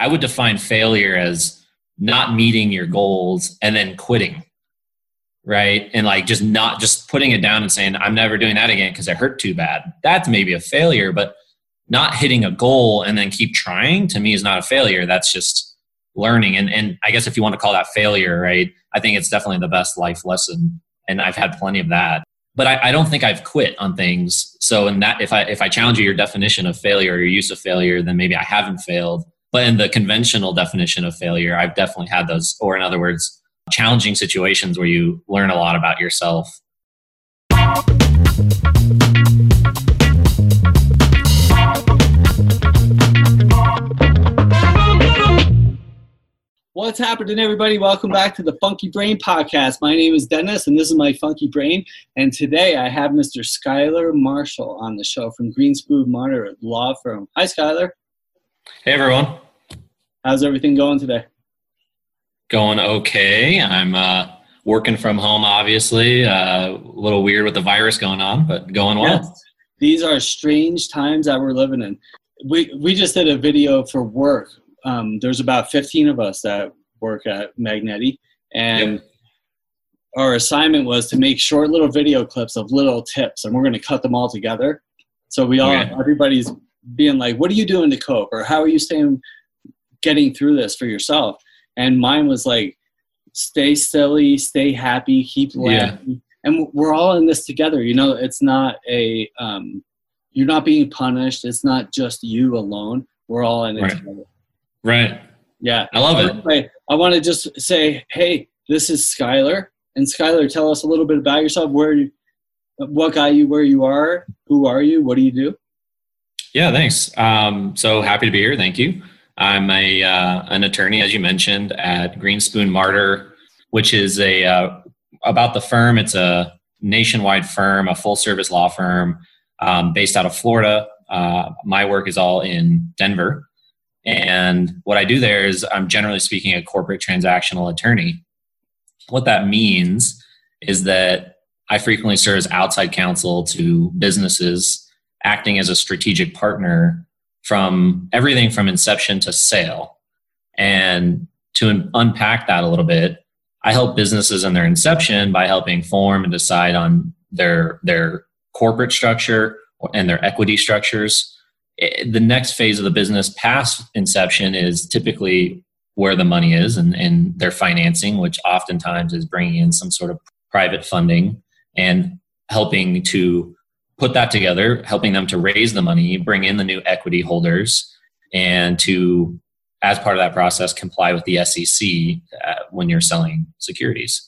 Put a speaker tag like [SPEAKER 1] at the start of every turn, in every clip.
[SPEAKER 1] I would define failure as not meeting your goals and then quitting. Right. And like just not just putting it down and saying, I'm never doing that again because it hurt too bad. That's maybe a failure, but not hitting a goal and then keep trying to me is not a failure. That's just learning. And, and I guess if you want to call that failure, right, I think it's definitely the best life lesson. And I've had plenty of that. But I, I don't think I've quit on things. So in that if I if I challenge you your definition of failure or your use of failure, then maybe I haven't failed. But in the conventional definition of failure, I've definitely had those, or in other words, challenging situations where you learn a lot about yourself
[SPEAKER 2] What's happening, everybody? Welcome back to the Funky Brain Podcast. My name is Dennis, and this is my Funky Brain. And today I have Mr. Skylar Marshall on the show from Greenspoon Marder Law Firm. Hi, Skyler.
[SPEAKER 1] Hey, everyone.
[SPEAKER 2] How's everything going today?
[SPEAKER 1] Going okay. I'm uh, working from home, obviously. Uh, a little weird with the virus going on, but going well. Yes.
[SPEAKER 2] These are strange times that we're living in. We, we just did a video for work um, there's about 15 of us that work at Magneti, and yep. our assignment was to make short little video clips of little tips, and we're going to cut them all together. So we all, okay. everybody's being like, "What are you doing to cope?" or "How are you staying, getting through this for yourself?" And mine was like, "Stay silly, stay happy, keep laughing." Yeah. And we're all in this together. You know, it's not a um, you're not being punished. It's not just you alone. We're all in it right. together.
[SPEAKER 1] Right.
[SPEAKER 2] Yeah.
[SPEAKER 1] I love it.
[SPEAKER 2] Anyway, I want to just say, hey, this is Skylar. And Skylar, tell us a little bit about yourself. Where you, what got you where you are? Who are you? What do you do?
[SPEAKER 1] Yeah, thanks. Um, so happy to be here. Thank you. I'm a uh, an attorney, as you mentioned, at Greenspoon Marder, which is a uh, about the firm. It's a nationwide firm, a full service law firm um, based out of Florida. Uh, my work is all in Denver, and what I do there is I'm generally speaking a corporate transactional attorney. What that means is that I frequently serve as outside counsel to businesses, acting as a strategic partner from everything from inception to sale. And to unpack that a little bit, I help businesses in their inception by helping form and decide on their their corporate structure and their equity structures the next phase of the business past inception is typically where the money is and, and their financing, which oftentimes is bringing in some sort of private funding and helping to put that together, helping them to raise the money, bring in the new equity holders, and to, as part of that process, comply with the SEC uh, when you're selling securities.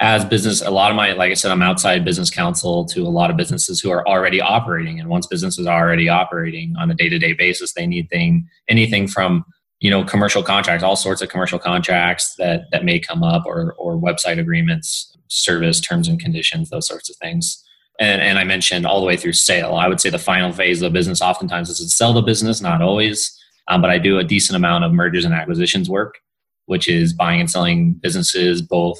[SPEAKER 1] As business a lot of my like i said i'm outside business counsel to a lot of businesses who are already operating and once businesses are already operating on a day-to-day basis they need thing anything from you know commercial contracts all sorts of commercial contracts that that may come up or or website agreements service terms and conditions those sorts of things and, and i mentioned all the way through sale i would say the final phase of the business oftentimes is to sell the business not always um, but i do a decent amount of mergers and acquisitions work which is buying and selling businesses both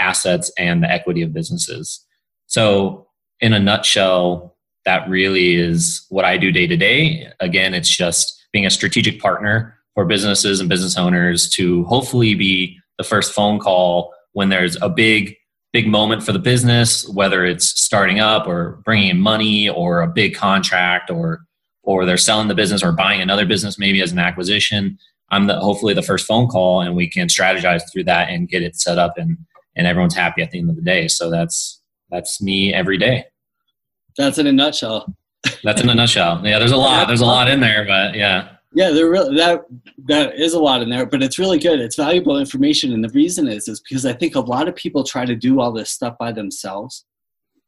[SPEAKER 1] assets and the equity of businesses. So, in a nutshell, that really is what I do day to day. Again, it's just being a strategic partner for businesses and business owners to hopefully be the first phone call when there's a big big moment for the business whether it's starting up or bringing in money or a big contract or or they're selling the business or buying another business maybe as an acquisition i'm the hopefully the first phone call and we can strategize through that and get it set up and and everyone's happy at the end of the day. So that's that's me every day.
[SPEAKER 2] That's in a nutshell.
[SPEAKER 1] that's in a nutshell. Yeah, there's a lot. There's a lot in there, but yeah.
[SPEAKER 2] Yeah, there really that that is a lot in there, but it's really good. It's valuable information, and the reason is is because I think a lot of people try to do all this stuff by themselves.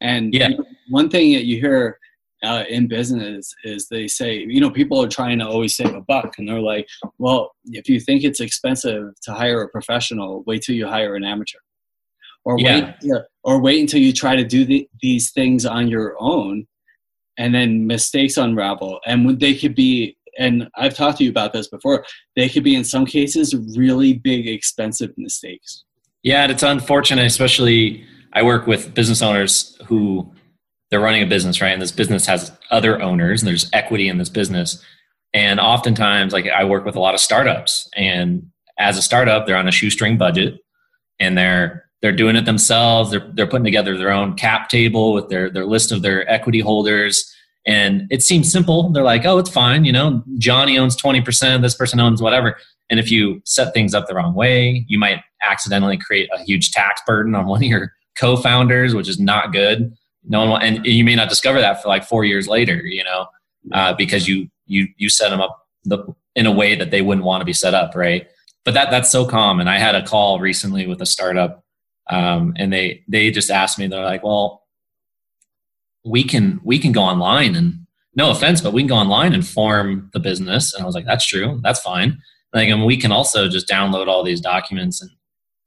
[SPEAKER 2] And
[SPEAKER 1] yeah.
[SPEAKER 2] one thing that you hear uh, in business is they say, you know, people are trying to always save a buck, and they're like, well, if you think it's expensive to hire a professional, wait till you hire an amateur or yeah. wait or wait until you try to do the, these things on your own and then mistakes unravel and they could be and i've talked to you about this before they could be in some cases really big expensive mistakes
[SPEAKER 1] yeah and it's unfortunate especially i work with business owners who they're running a business right and this business has other owners and there's equity in this business And oftentimes, like I work with a lot of startups, and as a startup, they're on a shoestring budget, and they're they're doing it themselves. They're they're putting together their own cap table with their their list of their equity holders. And it seems simple. They're like, oh, it's fine. You know, Johnny owns 20%, this person owns whatever. And if you set things up the wrong way, you might accidentally create a huge tax burden on one of your co-founders, which is not good. No one, will, and you may not discover that for like four years later, you know, uh, because you you you set them up the, in a way that they wouldn't want to be set up, right? But that that's so common. I had a call recently with a startup, um, and they they just asked me. They're like, "Well, we can we can go online and no offense, but we can go online and form the business." And I was like, "That's true. That's fine." Like, and we can also just download all these documents and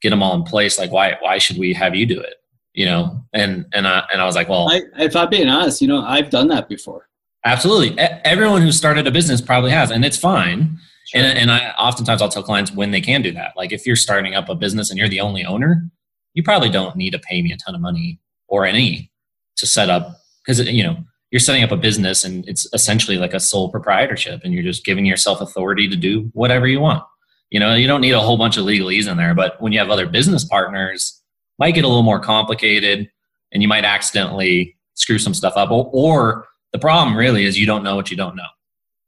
[SPEAKER 1] get them all in place. Like, why why should we have you do it? You know? And and I and I was like, well,
[SPEAKER 2] I, if I'm being honest, you know, I've done that before.
[SPEAKER 1] Absolutely. Everyone who started a business probably has, and it's fine. Sure. And, and I oftentimes I'll tell clients when they can do that. Like if you're starting up a business and you're the only owner, you probably don't need to pay me a ton of money or any to set up because you know you're setting up a business and it's essentially like a sole proprietorship and you're just giving yourself authority to do whatever you want. You know, you don't need a whole bunch of legalese in there, but when you have other business partners, might get a little more complicated and you might accidentally screw some stuff up or, or the problem really is you don't know what you don't know.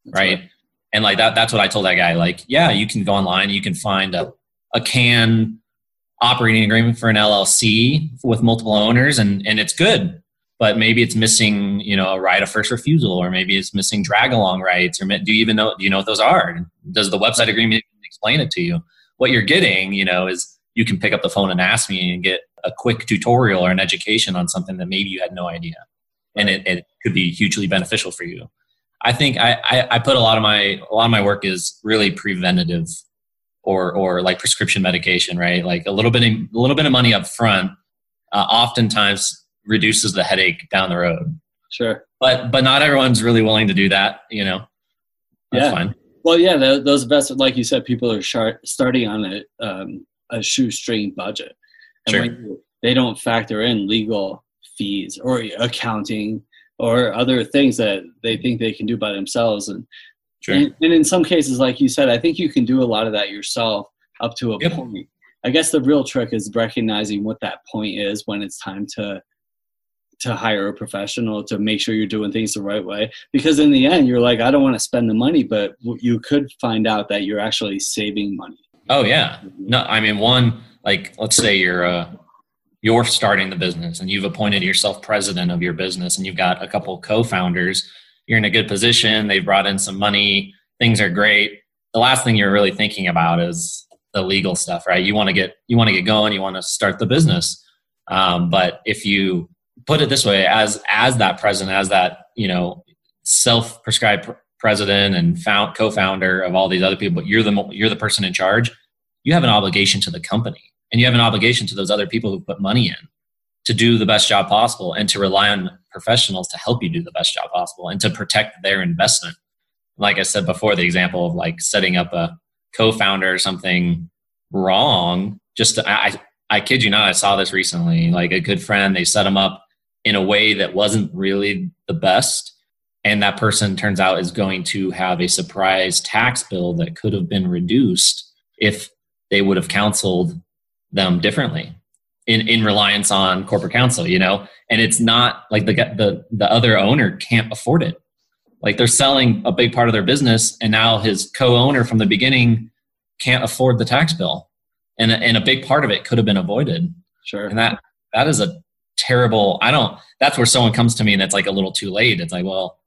[SPEAKER 1] Right? right? And like that that's what I told that guy. Like, yeah, you can go online, you can find a, a can operating agreement for an LLC with multiple owners and, and it's good. But maybe it's missing, you know, a right of first refusal, or maybe it's missing drag along rights, or do you even know do you know what those are? Does the website agreement explain it to you? What you're getting, you know, is you can pick up the phone and ask me and get a quick tutorial or an education on something that maybe you had no idea and it, it could be hugely beneficial for you. I think I, I, I, put a lot of my a lot of my work is really preventative or or like prescription medication, right? Like a little bit of, a little bit of money up front uh, oftentimes reduces the headache down the road.
[SPEAKER 2] Sure.
[SPEAKER 1] But but not everyone's really willing to do that, you know.
[SPEAKER 2] That's yeah. fine. Well, yeah, those investors, like you said, people are starting on a um, a shoestring budget, and sure. they don't factor in legal fees or accounting or other things that they think they can do by themselves and, sure. and, and in some cases like you said i think you can do a lot of that yourself up to a yep. point i guess the real trick is recognizing what that point is when it's time to to hire a professional to make sure you're doing things the right way. Because in the end you're like i don't want to spend the money but you could find out that you're actually saving money.
[SPEAKER 1] Oh yeah. No i mean one like let's say you're a you're starting the business and you've appointed yourself president of your business and you've got a couple co-founders you're in a good position they've brought in some money things are great. The last thing you're really thinking about is the legal stuff right? You want to get you want to get going you want to start the business. Um, but if you put it this way as as that president as that you know self-prescribed president and found co-founder of all these other people but you're the you're the person in charge you have an obligation to the company. And you have an obligation to those other people who put money in to do the best job possible and to rely on professionals to help you do the best job possible and to protect their investment. Like i said before the example of like setting up a co-founder or something wrong just to, i i kid you not i saw this recently. Like a good friend they set them up in a way that wasn't really the best and that person turns out is going to have a surprise tax bill that could have been reduced if they would have counseled them differently in, in reliance on corporate counsel, you know? And it's not like the, the, the other owner can't afford it. Like they're selling a big part of their business and now his co-owner from the beginning can't afford the tax bill. And, and a big part of it could have been avoided.
[SPEAKER 2] Sure.
[SPEAKER 1] And that, that is a terrible, I don't, that's where someone comes to me and it's like a little too late. It's like, well,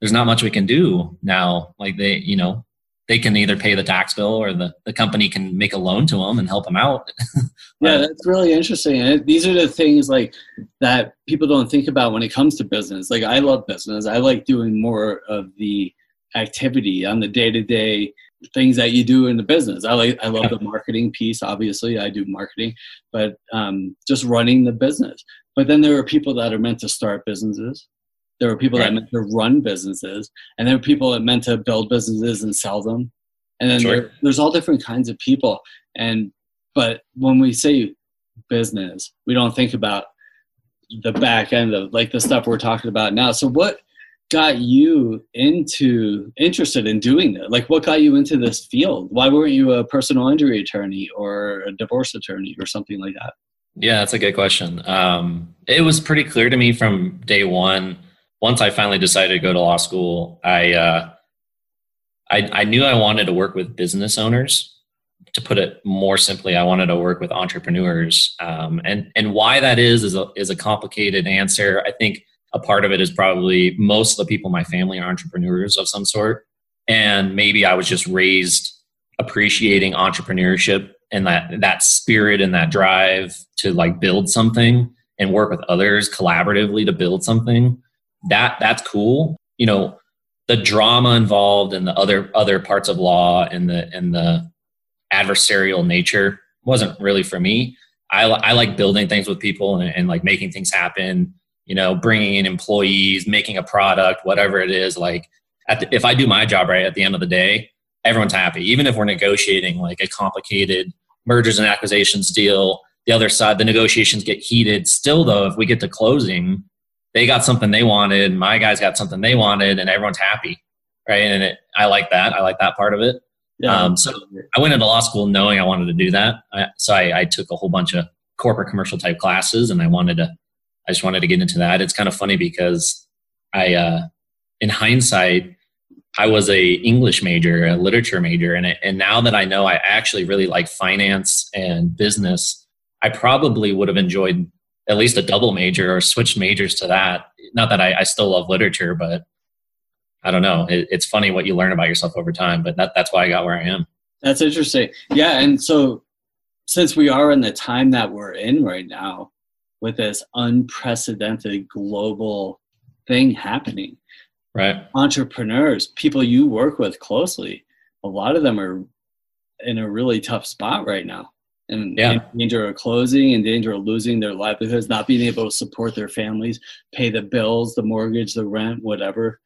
[SPEAKER 1] there's not much we can do now. Like they, you know, they can either pay the tax bill or the, the company can make a loan to them and help them out.
[SPEAKER 2] yeah, that's really interesting. And these are the things like that people don't think about when it comes to business. Like I love business. I like doing more of the activity on the day to day things that you do in the business. I like I love the marketing piece. Obviously, I do marketing, but um, just running the business. But then there are people that are meant to start businesses there are people right. that meant to run businesses, and there are people that meant to build businesses and sell them. And then sure. there, there's all different kinds of people. And but when we say business, we don't think about the back end of like the stuff we're talking about now. So what got you into interested in doing that? Like, what got you into this field? Why weren't you a personal injury attorney or a divorce attorney or something like that?
[SPEAKER 1] Yeah, that's a good question. Um, it was pretty clear to me from day one. Once I finally decided to go to law school, I, uh, I, I knew I wanted to work with business owners. To put it more simply, I wanted to work with entrepreneurs, um, and and why that is is a is a complicated answer. I think a part of it is probably most of the people in my family are entrepreneurs of some sort, and maybe I was just raised appreciating entrepreneurship and that that spirit and that drive to like build something and work with others collaboratively to build something. That that's cool. You know the drama involved and the other other parts of law and the and the adversarial nature wasn't really for me. I, I like building things with people and, and like making things happen you know bringing in employees making a product whatever it is like the, if i do my job right at the end of the day everyone's happy even if we're negotiating like a complicated mergers and acquisitions deal. The other side, the negotiations get heated. Still, though, if we get to closing, they got something they wanted, my guys got something they wanted, and everyone's happy, right? And it, I like that. I like that part of it. Yeah. Um, so I went into law school knowing I wanted to do that. I, so I, I took a whole bunch of corporate commercial type classes, and I wanted to. I just wanted to get into that. It's kind of funny because I, uh, in hindsight, I was a English major, a literature major, and and now that I know I actually really like finance and business, I probably would have enjoyed at least a double major or switched majors to that. Not that I, I still love literature, but I don't know. It, it's funny what you learn about yourself over time, but that, that's why I got where I am.
[SPEAKER 2] That's interesting. Yeah, and so since we are in the time that we're in right now, with this unprecedented global thing happening.
[SPEAKER 1] Right.
[SPEAKER 2] Entrepreneurs people you work with closely a lot of them are in a really tough spot right now. And
[SPEAKER 1] yeah.
[SPEAKER 2] in danger of closing in danger of losing their livelihoods not being able to support their families pay the bills the mortgage the rent whatever.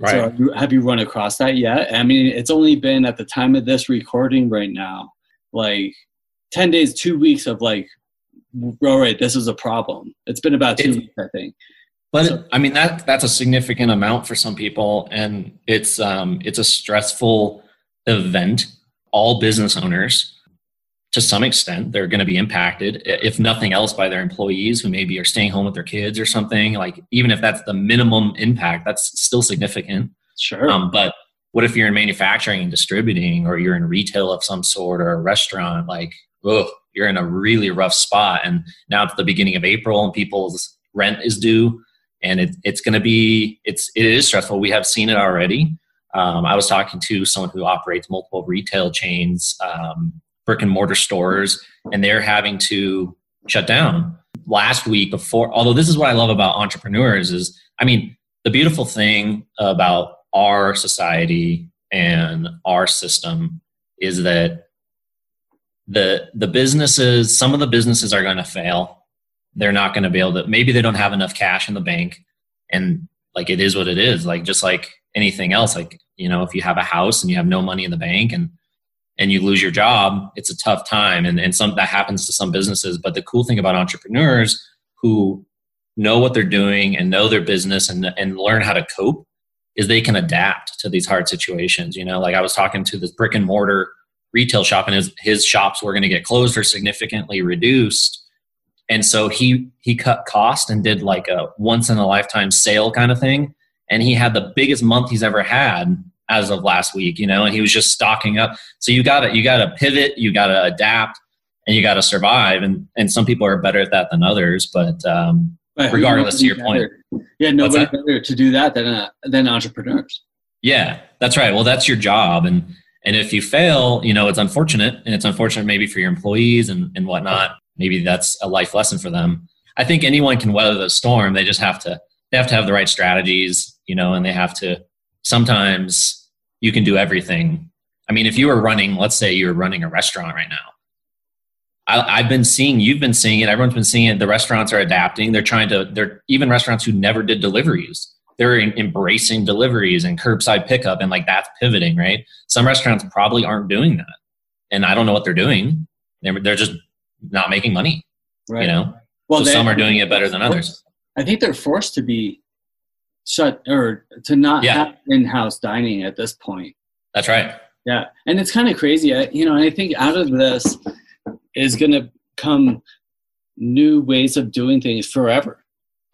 [SPEAKER 1] Right.
[SPEAKER 2] so have you, have you run across that yet? I mean it's only been at the time of this recording right now like 10 days two weeks of like all right this is a problem it's been about two weeks i think
[SPEAKER 1] but so, I mean that that's a significant amount for some people, and it's um, it's a stressful event. All business owners, to some extent, they're going to be impacted, if nothing else, by their employees who maybe are staying home with their kids or something. Like even if that's the minimum impact, that's still significant.
[SPEAKER 2] Sure.
[SPEAKER 1] Um, but what if you're in manufacturing and distributing, or you're in retail of some sort, or a restaurant? Like, oh, you're in a really rough spot. And now it's the beginning of April, and people's rent is due and it, it's going to be it's it is stressful. We have seen it already. Um, I was talking to someone who operates multiple retail chains, um, brick and mortar stores, and they're having to shut down. Last week, before, although this is what I love about entrepreneurs is, I mean, the beautiful thing about our society and our system is that the the businesses, some of the businesses are going to fail. They're not going to be able to maybe they don't have enough cash in the bank and like it is what it is. Like just like anything else like you know if you have a house and you have no money in the bank and and you lose your job it's a tough time. And, and some that happens to some businesses but the cool thing about entrepreneurs who know what they're doing and know their business and, and learn how to cope is they can adapt to these hard situations you know? Like i was talking to this brick and mortar retail shop and his, his shops were going to get closed or significantly reduced. And so he he cut cost and did like a once in a lifetime sale kind of thing. And he had the biggest month he's ever had as of last week you know and he was just stocking up. So you gotta you gotta pivot you gotta adapt and you gotta survive. And and some people are better at that than others but um right, regardless to your point.
[SPEAKER 2] yeah nobody better to do that than uh, than entrepreneurs.
[SPEAKER 1] Yeah that's right. Well that's your job. And and if you fail you know it's unfortunate and it's unfortunate maybe for your employees and and whatnot maybe that's a life lesson for them. I think anyone can weather the storm. They just have to they have to have the right strategies, you know, and they have to sometimes you can do everything. I mean, if you were running, let's say you were running a restaurant right now. I, have been seeing, you've been seeing it, everyone's been seeing it. The restaurants are adapting. They're trying to, they're even restaurants who never did deliveries. They're embracing deliveries and curbside pickup, and like that's pivoting, right? Some restaurants probably aren't doing that, and I don't know what they're doing. They're, they're just not making money. Right. You know, well, so they, some are doing it better than others.
[SPEAKER 2] I think they're forced to be shut or to not
[SPEAKER 1] Yeah.
[SPEAKER 2] have in-house dining at this point.
[SPEAKER 1] That's right.
[SPEAKER 2] Yeah, and it's kind of crazy, I, you know. And I think out of this is going to come new ways of doing things forever.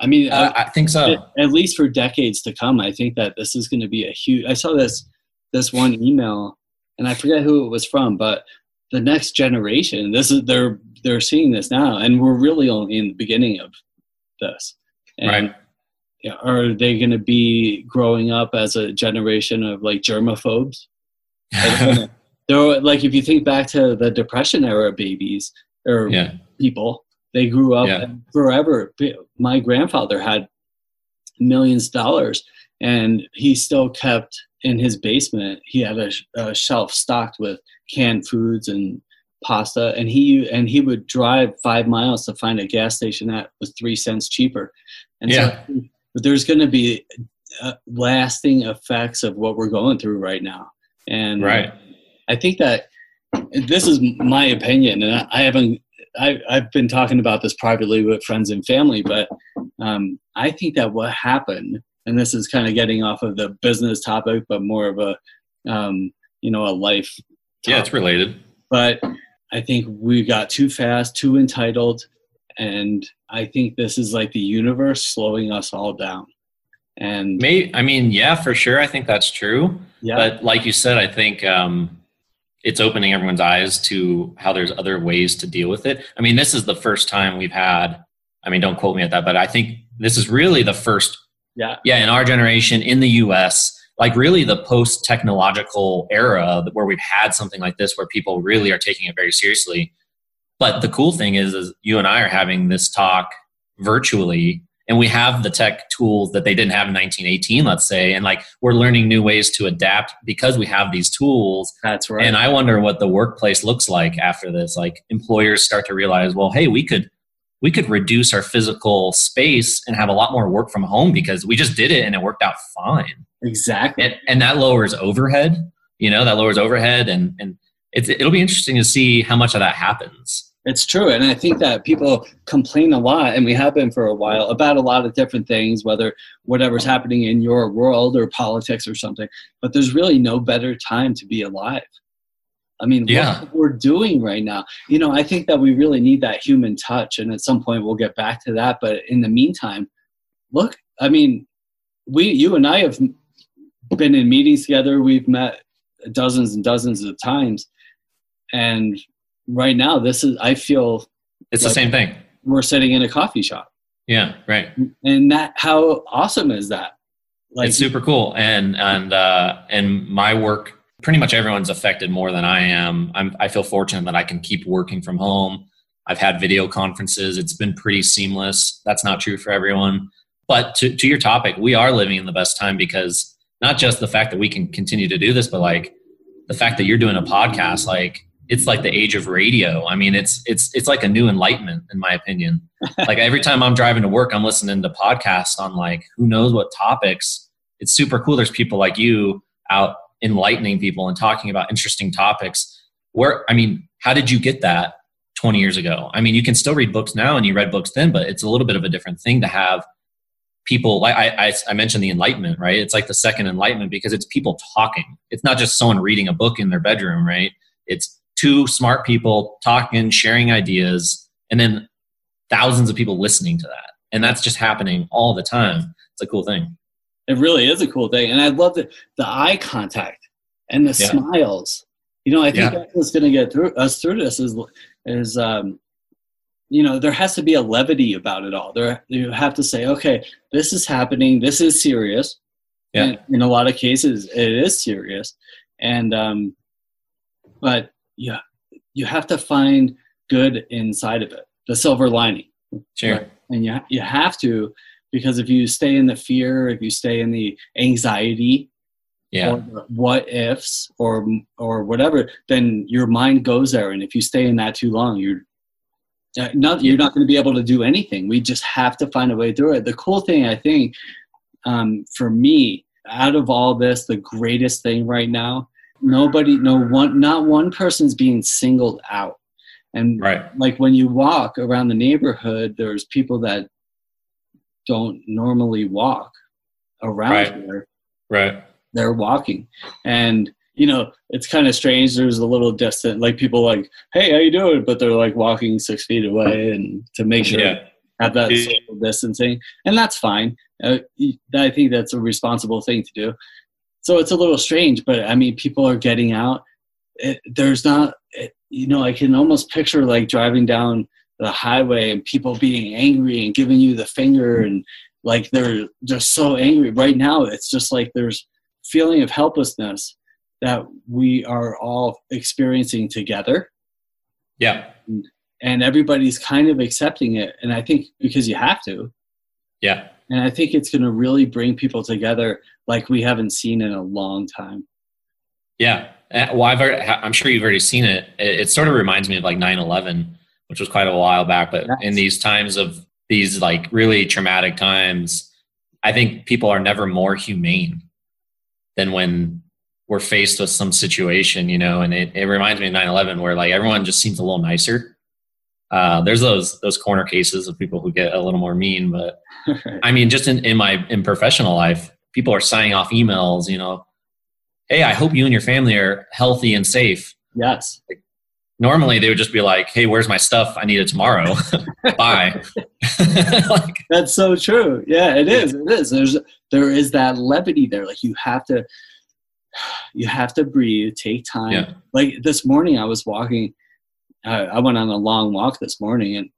[SPEAKER 2] I mean,
[SPEAKER 1] Uh, I think so.
[SPEAKER 2] at, at least for decades to come. I think that this is going to be a huge. I saw this this one email, and I forget who it was from, but the next generation. This is they're they're seeing this now, and we're really only in the beginning of this. And
[SPEAKER 1] Right.
[SPEAKER 2] Are they going to be growing up as a generation of like germaphobes? They're like if you think back to the depression era babies or
[SPEAKER 1] yeah.
[SPEAKER 2] people. They grew up
[SPEAKER 1] Yeah.
[SPEAKER 2] and forever. My grandfather had millions of dollars, and he still kept in his basement. He had a, a shelf stocked with canned foods and pasta, and he and he would drive five miles to find a gas station that was three cents cheaper. And
[SPEAKER 1] Yeah.
[SPEAKER 2] so, but there's going to be uh, lasting effects of what we're going through right now, and
[SPEAKER 1] Right.
[SPEAKER 2] I think that this is my opinion, and I haven't. I, I've been talking about this privately with friends and family, but um, I think that what happened, and this is kind of getting off of the business topic, but more of a, um, you know, a life.
[SPEAKER 1] Yeah, it's related.
[SPEAKER 2] But I think we got too fast, too entitled, and I think this is like the universe slowing us all down. And
[SPEAKER 1] May I mean, yeah, for sure. I think that's true.
[SPEAKER 2] yeah,
[SPEAKER 1] But like you said, I think um, it's opening everyone's eyes to how there's other ways to deal with it. I mean, this is the first time we've had. I mean, don't quote me at that, but I think this is really the first.
[SPEAKER 2] yeah,
[SPEAKER 1] Yeah, in our generation in the U.S., like really the post-technological era where we've had something like this, where people really are taking it very seriously. But the cool thing is, is you and I are having this talk virtually and we have the tech tools that they didn't have in 1918 let's say and like we're learning new ways to adapt because we have these tools
[SPEAKER 2] that's right.
[SPEAKER 1] and i wonder what the workplace looks like after this like employers start to realize well hey we could we could reduce our physical space and have a lot more work from home because we just did it and it worked out fine
[SPEAKER 2] exactly.
[SPEAKER 1] and, and that lowers overhead you know that lowers overhead and and it's, it'll be interesting to see how much of that happens
[SPEAKER 2] It's true. And I think that people complain a lot, and we have been for a while, about a lot of different things, whether whatever's happening in your world or politics or something. But there's really no better time to be alive. I mean,
[SPEAKER 1] Yeah.
[SPEAKER 2] what we're doing right now, you know, I think that we really need that human touch. And at some point, we'll get back to that. But in the meantime, look, I mean, we, you and I have been in meetings together. We've met dozens and dozens of times. And right now, this is, I feel
[SPEAKER 1] it's the same thing.
[SPEAKER 2] we're sitting in a coffee shop.
[SPEAKER 1] yeah right.
[SPEAKER 2] And that, how awesome is that? Like,
[SPEAKER 1] it's super cool. And and uh and my work pretty much everyone's affected more than i am. I'm i feel fortunate that i can keep working from home. I've had video conferences. It's been pretty seamless. That's not true for everyone. But to, to your topic we are living in the best time because not just the fact that we can continue to do this but like the fact that you're doing a podcast like it's like the age of radio i mean it's it's it's like a new enlightenment in my opinion like every time I'm driving to work, I'm listening to podcasts on like who knows what topics. It's super cool. There's people like you out enlightening people and talking about interesting topics. Where I mean, how did you get that 20 years ago? I mean, you can still read books now, and you read books then, but it's a little bit of a different thing to have people. Like I, I, I mentioned the Enlightenment, right? It's like the second Enlightenment because it's people talking. It's not just someone reading a book in their bedroom, right? It's two smart people talking, sharing ideas, and then thousands of people listening to that. And that's just happening all the time. It's a cool thing.
[SPEAKER 2] it really is a cool thing. And I love the, the eye contact and the
[SPEAKER 1] Yeah.
[SPEAKER 2] smiles. You know, I think
[SPEAKER 1] Yeah.
[SPEAKER 2] that's what's going to get through us through this is, is, um, you know, there has to be a levity about it all. There, you have to say, okay, this is happening. This is serious.
[SPEAKER 1] Yeah.
[SPEAKER 2] And in a lot of cases, it is serious. And, um, but yeah, you have to find good inside of it, the silver lining.
[SPEAKER 1] Sure.
[SPEAKER 2] Right. And you, you have to, because if you stay in the fear, if you stay in the anxiety,
[SPEAKER 1] Yeah.
[SPEAKER 2] or what ifs, or or whatever, then your mind goes there. And if you stay in that too long, you're uh, not you're not going to be able to do anything. We just have to find a way through it. The cool thing, I think, um, for me, out of all this, the greatest thing right now, nobody, no one, not one person's being singled out. And
[SPEAKER 1] Right.
[SPEAKER 2] like when you walk around the neighborhood, there's people that don't normally walk. around
[SPEAKER 1] Right.
[SPEAKER 2] here
[SPEAKER 1] Right.
[SPEAKER 2] they're walking and you know it's kind of strange there's a little distant like people like hey how you doing but they're like walking six feet away and to make sure
[SPEAKER 1] Yeah.
[SPEAKER 2] have that social distancing and that's fine uh, i think that's a responsible thing to do so it's a little strange but i mean people are getting out it, there's not it, you know i can almost picture like driving down the highway and people being angry and giving you the finger and like they're just so angry right now it's just like there's feeling of helplessness that we are all experiencing together
[SPEAKER 1] Yeah.
[SPEAKER 2] and everybody's kind of accepting it and i think because you have to
[SPEAKER 1] Yeah.
[SPEAKER 2] and i think it's going to really bring people together like we haven't seen in a long time
[SPEAKER 1] Yeah. Uh, Well, I've already, I'm sure you've already seen it. it. It sort of reminds me of like 9 11, which was quite a while back. But
[SPEAKER 2] Yes.
[SPEAKER 1] in these times of these like really traumatic times, I think people are never more humane than when we're faced with some situation, you know. And it, it reminds me of 9 11, where like everyone just seems a little nicer. Uh, there's those those corner cases of people who get a little more mean, but I mean, just in, in my in professional life, people are signing off emails, you know, hey, I hope you and your family are healthy and safe.
[SPEAKER 2] yes
[SPEAKER 1] Normally they would just be like, hey, where's my stuff? I need it tomorrow. Bye. like,
[SPEAKER 2] that's so true yeah it is it is there's there is that levity there like you have to you have to breathe take time
[SPEAKER 1] Yeah.
[SPEAKER 2] like this morning i was walking I, I went on a long walk this morning and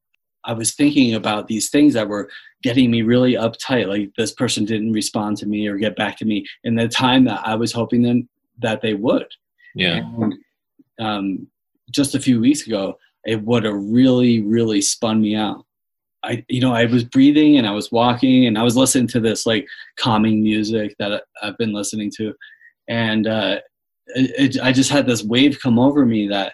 [SPEAKER 2] i was thinking about these things that were getting me really uptight like this person didn't respond to me or get back to me in the time that i was hoping them that they would
[SPEAKER 1] yeah.
[SPEAKER 2] and, um, just a few weeks ago, it would have really, really spun me out. I, you know, I was breathing and I was walking and I was listening to this like calming music that I've been listening to, and uh, it, it, I just had this wave come over me that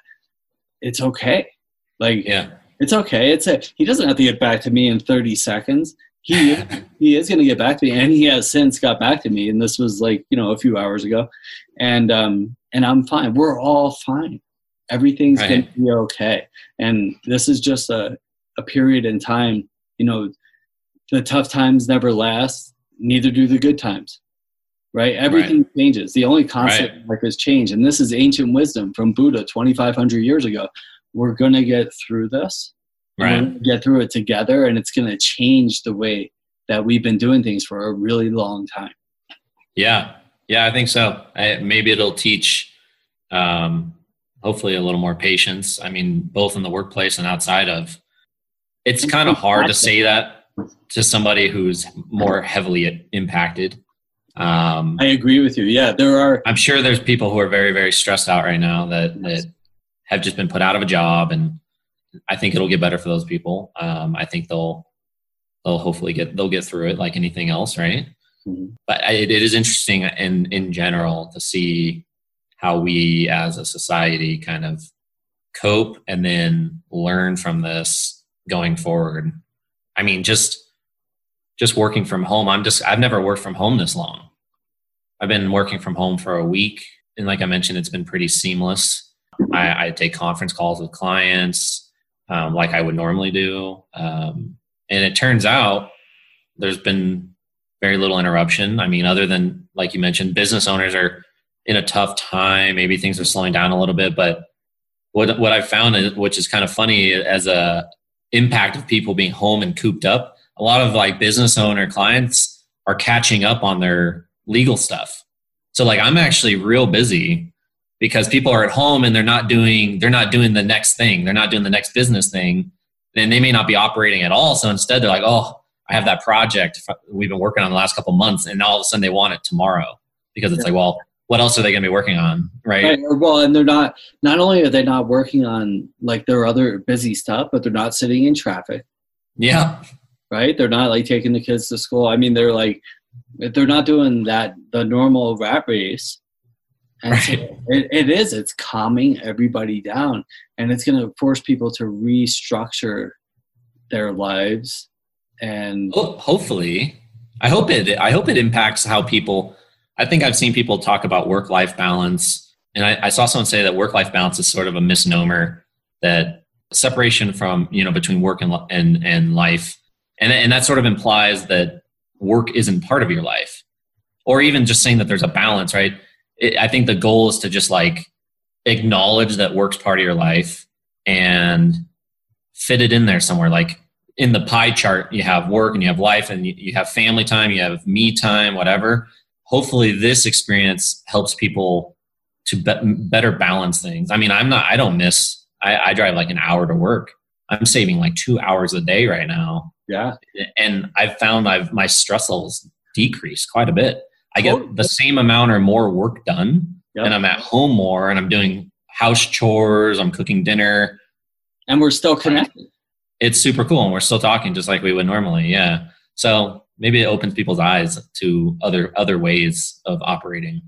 [SPEAKER 2] it's okay. Like
[SPEAKER 1] Yeah.
[SPEAKER 2] It's okay. It's a, he doesn't have to get back to me in 30 seconds. He he is going to get back to me, and he has since got back to me. And this was like you know a few hours ago, and um and I'm fine. We're all fine. Everything's
[SPEAKER 1] Right.
[SPEAKER 2] going to be okay. And this is just a a period in time. You know, the tough times never last. Neither do the good times. Right? Everything changes. The only constant life is change, and this is ancient wisdom from Buddha 2,500 years ago. We're going to get through this
[SPEAKER 1] Right.
[SPEAKER 2] get through it together and it's going to change the way that we've been doing things for a really long time
[SPEAKER 1] Yeah. Yeah, I think so. I, maybe it'll teach, um, hopefully, a little more patience. I mean, both in the workplace and outside of. It's kind of hard to say that to somebody who's more heavily impacted. Um,
[SPEAKER 2] i agree with you yeah there are
[SPEAKER 1] I'm sure there's people who are very, very stressed out right now that, that have just been put out of a job, and I think it'll get better for those people. Um, I think they'll they'll hopefully get they'll get through it like anything else, right?
[SPEAKER 2] Mhm.
[SPEAKER 1] But it, it is interesting in in general to see how we as a society kind of cope and then learn from this going forward. I mean, just just working from home. I'm just I've never worked from home this long. I've been working from home for a week, and like I mentioned, it's been pretty seamless. I, I take conference calls with clients um, like I would normally do, um, and it turns out there's been very little interruption. I mean, other than like you mentioned, business owners are in a tough time. Maybe things are slowing down a little bit, but what what I've found, is, which is kind of funny, as a impact of people being home and cooped up, a lot of like business owner clients are catching up on their legal stuff. So like I'm actually real busy because people are at home and they're not doing they're not doing the next thing. They're not doing the next business thing. Then they may not be operating at all. So instead they're like, "Oh, I have that project we've been working on the last couple months and all of a sudden they want it tomorrow." Because it's
[SPEAKER 2] Yeah.
[SPEAKER 1] like, "Well, what else are they going to be working on?" Right?
[SPEAKER 2] right well and they're not not only are they not working on like their other busy stuff but they're not sitting in traffic
[SPEAKER 1] Yeah.
[SPEAKER 2] right they're not like taking the kids to school i mean they're like they're not doing that the normal rat race and so it, it is it's calming everybody down and it's going to force people to restructure their lives and
[SPEAKER 1] Ho- hopefully. I hope it i hope it impacts how people i think i've seen people talk about work life balance and I, I saw someone say that work life balance is sort of a misnomer that separation from you know between work and and, and life and, and that sort of implies that work isn't part of your life. Or even just saying that there's a balance, right? It, I think the goal is to just like acknowledge that work's part of your life and fit it in there somewhere. Like in the pie chart, you have work and you have life and you, you have family time, you have me time, whatever. Hopefully, this experience helps people to be- better balance things. I mean, I'm not, I don't miss, I, I drive like an hour to work. I'm saving like two hours a day right now.
[SPEAKER 2] Yeah.
[SPEAKER 1] And I've found I've, my stress levels decreased quite a bit. I get the same amount or more work done, yep. and I'm at home more, and I'm doing house chores. I'm cooking dinner,
[SPEAKER 2] and we're still connected.
[SPEAKER 1] It's super cool, and we're still talking just like we would normally. Yeah. So maybe it opens people's eyes to other other ways of operating.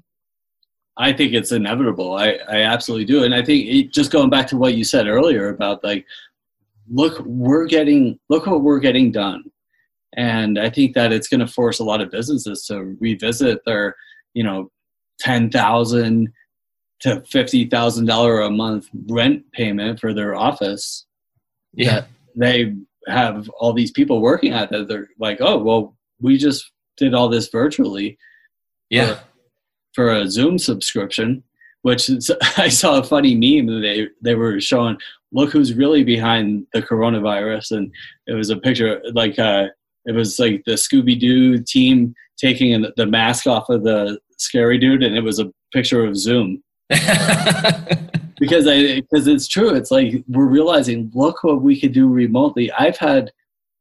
[SPEAKER 2] I think it's inevitable. I, I absolutely do. And I think it, just going back to what you said earlier about like, look, we're getting, look what we're getting done. And I think that it's going to force a lot of businesses to revisit their, you know, 10,000 to $50,000 a month rent payment for their office.
[SPEAKER 1] Yeah.
[SPEAKER 2] They have all these people working at that. They're like, oh, well, we just did all this virtually.
[SPEAKER 1] Yeah.
[SPEAKER 2] For, for a Zoom subscription, which is, I saw a funny meme. They, they were showing, look who's really behind the coronavirus. And it was a picture like, uh, it was like the Scooby Doo team taking the mask off of the scary dude, and it was a picture of Zoom. because I because it's true. It's like we're realizing, look what we could do remotely. I've had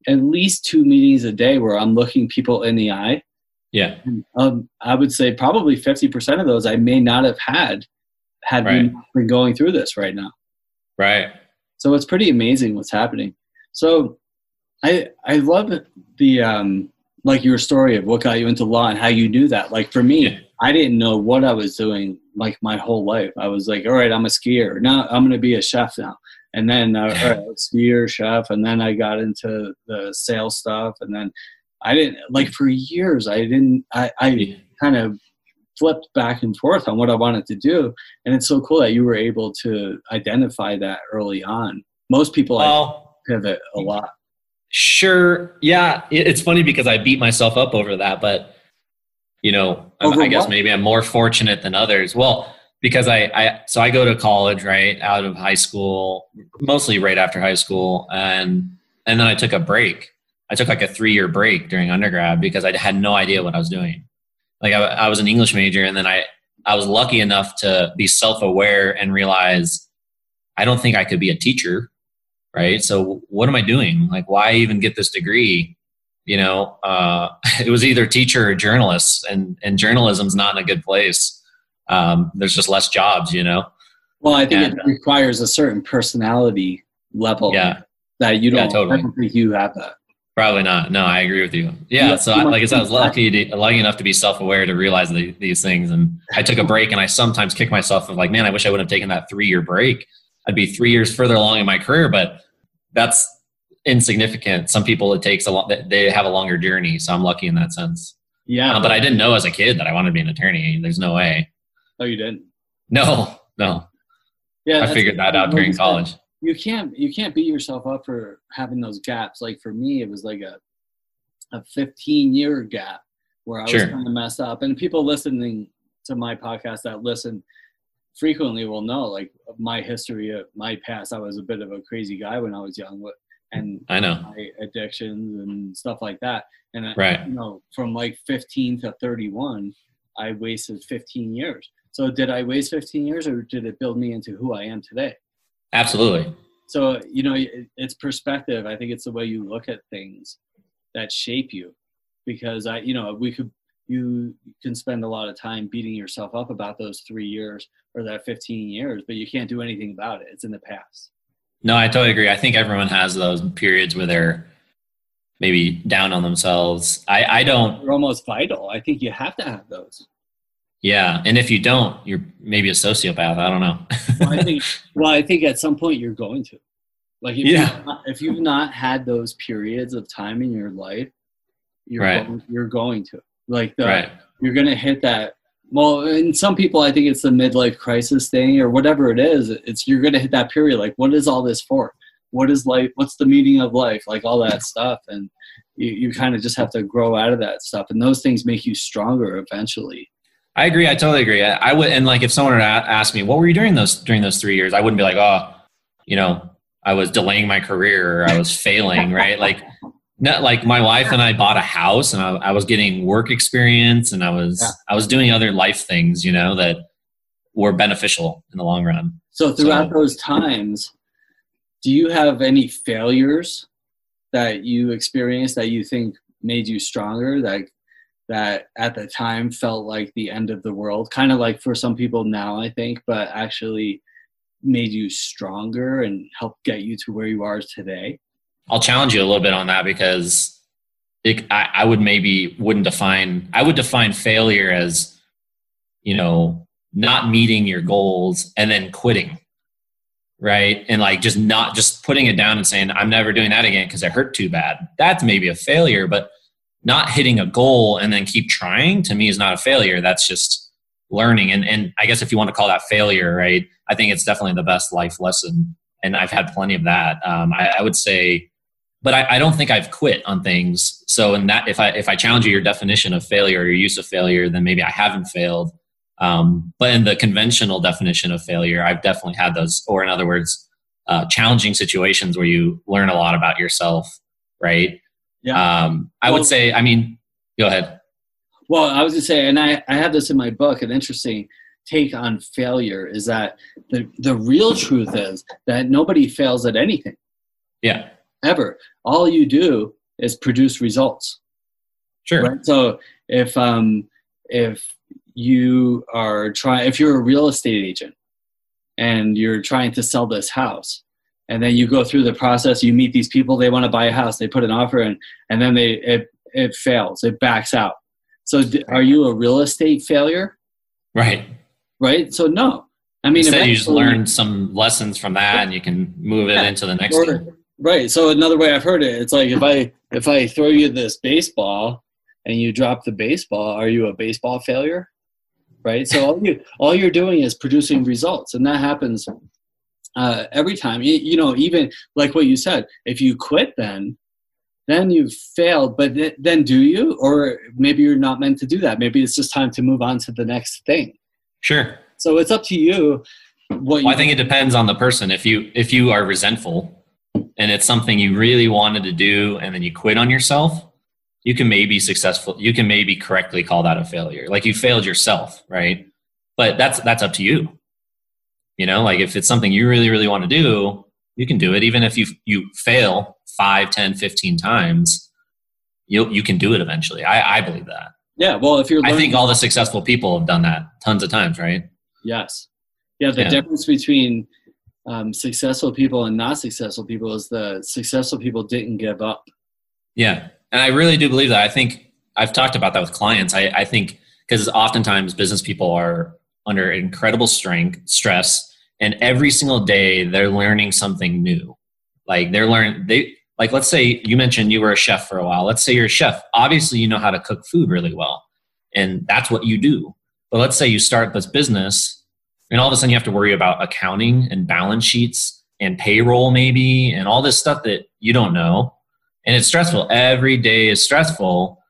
[SPEAKER 2] at least two meetings a day where I'm looking people in the eye.
[SPEAKER 1] Yeah.
[SPEAKER 2] Um, I would say probably 50% of those I may not have had had right. we been going through this right now.
[SPEAKER 1] Right.
[SPEAKER 2] So it's pretty amazing what's happening. So I I love the um like your story of what got you into law and how you knew that. Like for me, yeah. I didn't know what I was doing like my whole life. I was like, all right, I'm a skier. Now I'm going to be a chef now. And then uh, right, skier, chef, and then I got into the sales stuff. And then I didn't like for years. I didn't. I, I yeah. kind of flipped back and forth on what I wanted to do. And it's so cool that you were able to identify that early on. Most people well, pivot a lot.
[SPEAKER 1] Sure. Yeah. It's funny because I beat myself up over that, but you know, over I guess what? maybe I'm more fortunate than others. Well, because I, I, so I go to college right out of high school, mostly right after high school. And, and then I took a break. I took like a three year break during undergrad because I had no idea what I was doing. Like I, I was an English major and then I, I was lucky enough to be self aware and realize I don't think I could be a teacher right? So what am I doing? Like, why even get this degree? You know, uh, it was either teacher or journalist, and and journalism's not in a good place. Um, there's just less jobs, you know.
[SPEAKER 2] Well, I think and, it requires a certain personality level.
[SPEAKER 1] Yeah.
[SPEAKER 2] That you don't.
[SPEAKER 1] Yeah, totally.
[SPEAKER 2] Think you have that.
[SPEAKER 1] Probably not. No, I agree with you. Yeah. so, I, like I said, I was lucky, to, lucky enough to be self-aware to realize the, these things, and I took a break. And I sometimes kick myself of like, man, I wish I would have taken that three-year break. I'd be three years further along in my career, but that's insignificant. Some people it takes a lot. They have a longer journey, so I'm lucky in that sense.
[SPEAKER 2] Yeah,
[SPEAKER 1] uh, but I didn't know as a kid that I wanted to be an attorney. There's no way.
[SPEAKER 2] Oh, you didn't?
[SPEAKER 1] No, no.
[SPEAKER 2] Yeah,
[SPEAKER 1] I figured that out during college.
[SPEAKER 2] You can't you can't beat yourself up for having those gaps. Like for me, it was like a a 15 year gap where I was sure. kind of messed up. And people listening to my podcast that listen frequently will know like my history of my past. I was a bit of a crazy guy when i was young and
[SPEAKER 1] i know.
[SPEAKER 2] my addictions and stuff like that. And
[SPEAKER 1] right.
[SPEAKER 2] I, you know from like 15 to 31 i wasted 15 years. So did i waste 15 years or did it build me into who i am today?
[SPEAKER 1] Absolutely.
[SPEAKER 2] So you know it's perspective. I think it's the way you look at things that shape you. Because i you know we could you can spend a lot of time beating yourself up about those three years or that 15 years, but you can't do anything about it. It's in the past.
[SPEAKER 1] No, I totally agree. I think everyone has those periods where they're maybe down on themselves. I, I don't.
[SPEAKER 2] They're almost vital. I think you have to have those.
[SPEAKER 1] Yeah, and if you don't, you're maybe a sociopath. I don't know.
[SPEAKER 2] well, I think. Well, I think at some point you're going to. Like, if
[SPEAKER 1] yeah.
[SPEAKER 2] Not, if you've not had those periods of time in your life, you're
[SPEAKER 1] right.
[SPEAKER 2] going, you're going to. Like the,
[SPEAKER 1] right.
[SPEAKER 2] you're gonna hit that. Well, in some people, I think it's the midlife crisis thing or whatever it is. It's you're gonna hit that period. Like, what is all this for? what is life what's the meaning of life like all that stuff and you, you kind of just have to grow out of that stuff and those things make you stronger eventually
[SPEAKER 1] I agree. I totally agree. I, I would, and like if someone were to ask me, what were you doing those during those three years? I wouldn't be like, oh, you know, I was delaying my career or I was failing, right? Like, not like my wife and I bought a house and I, I was getting work experience and I was yeah. I was doing other life things, you know, that were beneficial in the long run.
[SPEAKER 2] So throughout so, those times, do you have any failures that you experienced that you think made you stronger? That that at the time felt like the end of the world, kind of like for some people now, I think, but actually made you stronger and helped get you to where you are today?
[SPEAKER 1] I'll challenge you a little bit on that because it, I, I would maybe wouldn't define, I would define failure as, you know, not meeting your goals and then quitting right and like just not just putting it down and saying i'm never doing that again because it hurt too bad that's maybe a failure but not hitting a goal and then keep trying to me is not a failure. That's just learning. And, and I guess if you want to call that failure, right, I think it's definitely the best life lesson. And I've had plenty of that. Um, I, I, would say, but I, I, don't think I've quit on things. So in that, if I, if I challenge you, your definition of failure or your use of failure, then maybe I haven't failed. Um, but in the conventional definition of failure, I've definitely had those, or in other words, uh, challenging situations where you learn a lot about yourself, right? Yeah. Um, I well, would say, I mean, go ahead.
[SPEAKER 2] Well, I was going to say, and I, I have this in my book, an interesting take on failure is that the, the real truth is that nobody fails at anything.
[SPEAKER 1] Yeah.
[SPEAKER 2] Ever. All you do is produce results.
[SPEAKER 1] Sure. Right?
[SPEAKER 2] So if, um, if you are trying, if you're a real estate agent and you're trying to sell this house, and then you go through the process you meet these people they want to buy a house they put an offer in and then they it, it fails it backs out. So are you a real estate failure?
[SPEAKER 1] Right.
[SPEAKER 2] Right? So no. I mean
[SPEAKER 1] Instead you just learn some lessons from that and you can move it yeah, into the next or,
[SPEAKER 2] right so another way i've heard it it's like if i if i throw you this baseball and you drop the baseball are you a baseball failure right so all you all you're doing is producing results and that happens uh, every time. You, you, know, even like what you said, if you quit, then then you've failed. But th- then do you? Or maybe you're not meant to do that. Maybe it's just time to move on to the next thing.
[SPEAKER 1] Sure.
[SPEAKER 2] So it's up to you.
[SPEAKER 1] What well, I think it depends on the person. If you if you are resentful and it's something you really wanted to do and then you quit on yourself, you can maybe successful. You can maybe correctly call that a failure. Like you failed yourself, right? But that's that's up to you you know, like if it's something you really, really want to do, you can do it. Even if you you fail 5, 10, 15 times, you you can do it eventually. I, I believe that.
[SPEAKER 2] Yeah. Well, if you're,
[SPEAKER 1] I think all the successful people have done that tons of times, right?
[SPEAKER 2] Yes. Yeah. The yeah. difference between um, successful people and not successful people is the successful people didn't give up.
[SPEAKER 1] Yeah, and I really do believe that. I think I've talked about that with clients. I, I think because oftentimes business people are under incredible strength, stress, and every single day they're learning something new. Like they're learning they like let's say you mentioned you were a chef for a while. Let's say you're a chef. Obviously you know how to cook food really well. And that's what you do. But let's say you start this business and all of a sudden you have to worry about accounting and balance sheets and payroll maybe and all this stuff that you don't know. And it's stressful. Every day is stressful,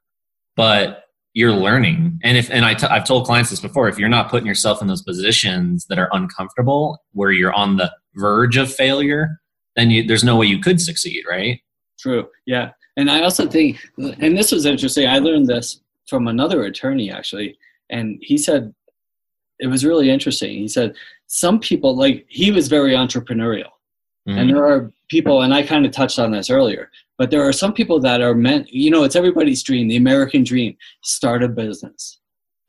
[SPEAKER 1] but you're learning. And if and I t- i've told clients this before if you're not putting yourself in those positions that are uncomfortable where you're on the verge of failure then you, there's no way you could succeed right?
[SPEAKER 2] True. Yeah. And i also think and this was interesting. I learned this from another attorney actually. And he said it was really interesting he said some people like he was very entrepreneurial mm-hmm. and there are people and i kind of touched on this earlier but there are some people that are meant, you know, it's everybody's dream, the American dream, start a business.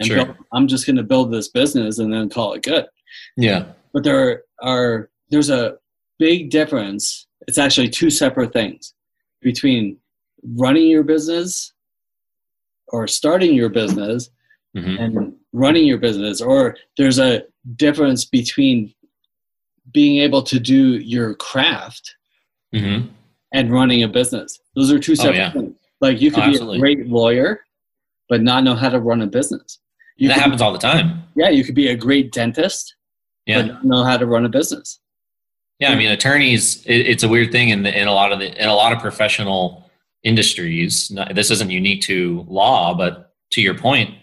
[SPEAKER 2] And sure. build, I'm just going to build this business and then call it good.
[SPEAKER 1] Yeah.
[SPEAKER 2] But there are, there's a big difference. It's actually two separate things between running your business or starting your business mm-hmm. and running your business. Or there's a difference between being able to do your craft mm-hmm and running a business. Those are two separate oh, yeah. things. Like you could oh, be a great lawyer, but not know how to run a business.
[SPEAKER 1] You that happens all the time.
[SPEAKER 2] Yeah, you could be a great dentist, yeah. but not know how to run a business.
[SPEAKER 1] Yeah, I mean, attorneys. It, it's a weird thing in the, in a lot of the in a lot of professional industries. This isn't unique to law, but to your point,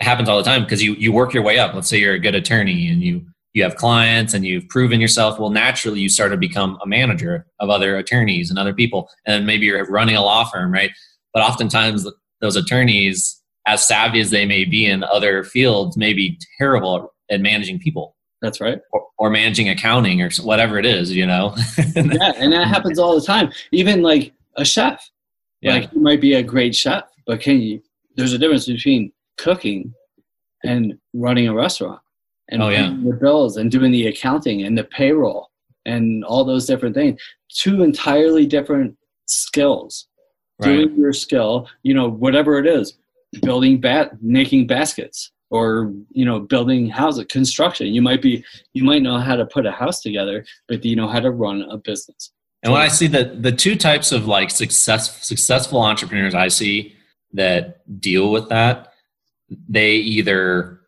[SPEAKER 1] it happens all the time because you you work your way up. Let's say you're a good attorney and you you have clients and you've proven yourself. Well, naturally, you start to become a manager of other attorneys and other people, and maybe you're running a law firm, right? But oftentimes, those attorneys, as savvy as they may be in other fields, may be terrible at managing people.
[SPEAKER 2] That's right.
[SPEAKER 1] Or, or managing accounting or whatever it is, you know.
[SPEAKER 2] yeah, and that happens all the time. Even like a chef, yeah. like you might be a great chef, but can you? There's a difference between cooking and running a restaurant and
[SPEAKER 1] oh, yeah.
[SPEAKER 2] the bills and doing the accounting and the payroll and all those different things. Two entirely different skills. Right. Doing your skill, you know, whatever it is, building bat, making baskets, or you know, building houses, construction. You might be, you might know how to put a house together, but you know how to run a business.
[SPEAKER 1] And when I see the the two types of like success successful entrepreneurs I see that deal with that, they either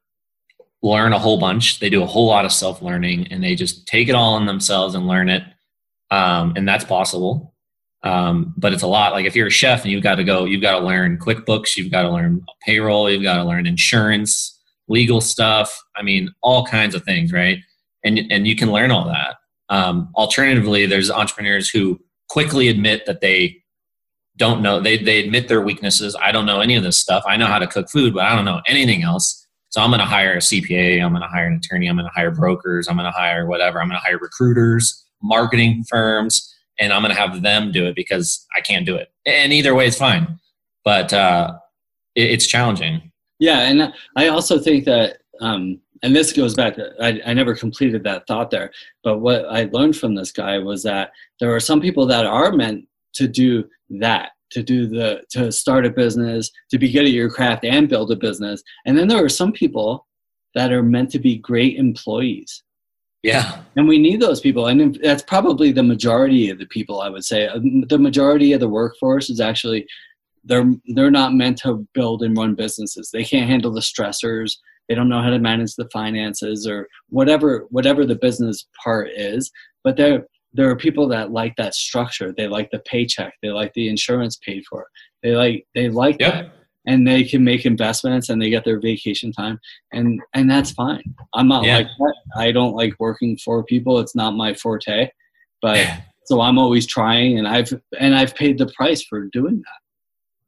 [SPEAKER 1] learn a whole bunch. They do a whole lot of self learning and they just take it all on themselves and learn it. Um, and that's possible. Um, but it's a lot. Like if you're a chef and you've got to go, you've got to learn QuickBooks, you've got to learn payroll, you've got to learn insurance, legal stuff. I mean, all kinds of things, right? And and you can learn all that. Um, alternatively, there's entrepreneurs who quickly admit that they don't know. They they admit their weaknesses. I don't know any of this stuff. I know how to cook food, but I don't know anything else so I'm going to hire a CPA, I'm going to hire an attorney, I'm going to hire brokers, I'm going to hire whatever, I'm going to hire recruiters, marketing firms, and I'm going to have them do it because I can't do it. And either way it's fine, but uh, it, it's challenging.
[SPEAKER 2] Yeah, and I also think that, um, and this goes back. I, I never completed that thought there, but what I learned from this guy was that there are some people that are meant to do that to do the to start a business to be good at your craft and build a business. And then there are some people that are meant to be great employees.
[SPEAKER 1] Yeah.
[SPEAKER 2] And we need those people. And that's probably the majority of the people i would say. Um, the majority of the workforce is actually they're they're not meant to build and run businesses. They can't handle the stressors. They don't know how to manage the finances or whatever whatever the business part is. But they're there are people that like that structure. They like the paycheck. They like the insurance paid for. They like they like yep. that, and they can make investments and they get their vacation time, and and that's fine. I'm not yeah. like that. I don't like working for people. It's not my forte, but so I'm always trying, and I've and I've paid the price for doing that.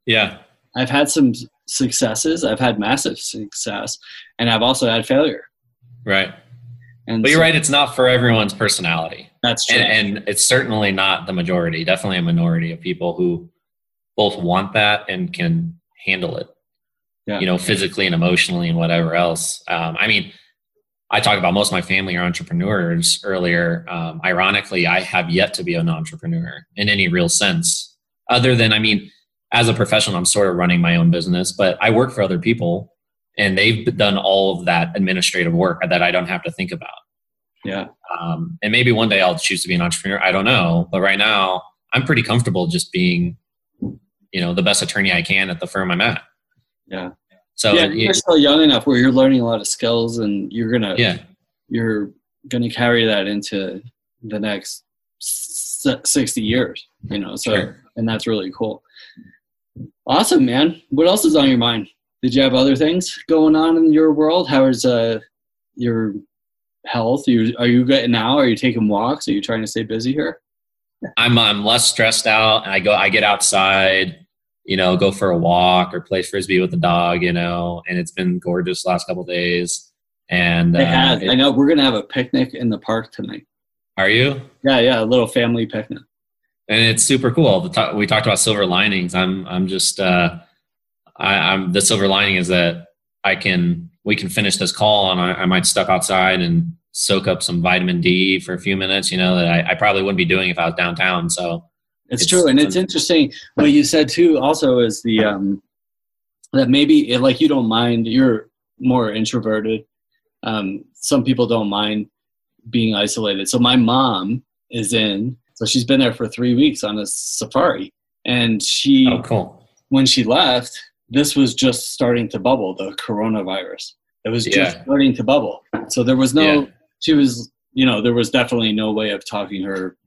[SPEAKER 1] Yeah,
[SPEAKER 2] I've had some successes. I've had massive success, and I've also had failure.
[SPEAKER 1] Right. And but you're so, right; it's not for everyone's personality.
[SPEAKER 2] That's true,
[SPEAKER 1] and, and, it's certainly not the majority. Definitely a minority of people who both want that and can handle it. Yeah. You know, physically and emotionally and whatever else. Um, I mean, I talk about most of my family are entrepreneurs earlier. Um, ironically, I have yet to be an entrepreneur in any real sense, other than I mean, as a professional, I'm sort of running my own business, but I work for other people and they've done all of that administrative work that I don't have to think about.
[SPEAKER 2] Yeah.
[SPEAKER 1] Um, and maybe one day I'll choose to be an entrepreneur. I don't know, but right now I'm pretty comfortable just being, you know, the best attorney I can at the firm I'm at.
[SPEAKER 2] Yeah.
[SPEAKER 1] So
[SPEAKER 2] yeah, you're still young enough where you're learning a lot of skills, and you're gonna
[SPEAKER 1] yeah
[SPEAKER 2] you're gonna carry that into the next sixty years. You know, so sure. and that's really cool. Awesome, man. What else is on your mind? did you have other things going on in your world? How is uh, your health? You, are you good now? Are you taking walks? Are you trying to stay busy here?
[SPEAKER 1] I'm I'm less stressed out, and I go I get outside, you know, go for a walk or play frisbee with the dog, you know, and it's been gorgeous last couple days. And
[SPEAKER 2] uh, it, I know we're gonna have a picnic in the park tonight.
[SPEAKER 1] Are you?
[SPEAKER 2] Yeah, yeah, a little family picnic.
[SPEAKER 1] And it's super cool. The we talked about silver linings. I'm I'm just uh, I, am the silver lining is that I can we can finish this call and I, I, might step outside and soak up some vitamin D for a few minutes. You know that I, I probably wouldn't be doing if I was downtown. So
[SPEAKER 2] it's, it's true, and it's, interesting what you said too. Also, is the um, that maybe it, like you don't mind you're more introverted. Um, some people don't mind being isolated. So my mom is in, so she's been there for three weeks on a safari, and she
[SPEAKER 1] oh cool
[SPEAKER 2] when she left this was just starting to bubble, the coronavirus. It was just yeah. starting to bubble. So there was no, yeah. she was you know, there was definitely no way of talking her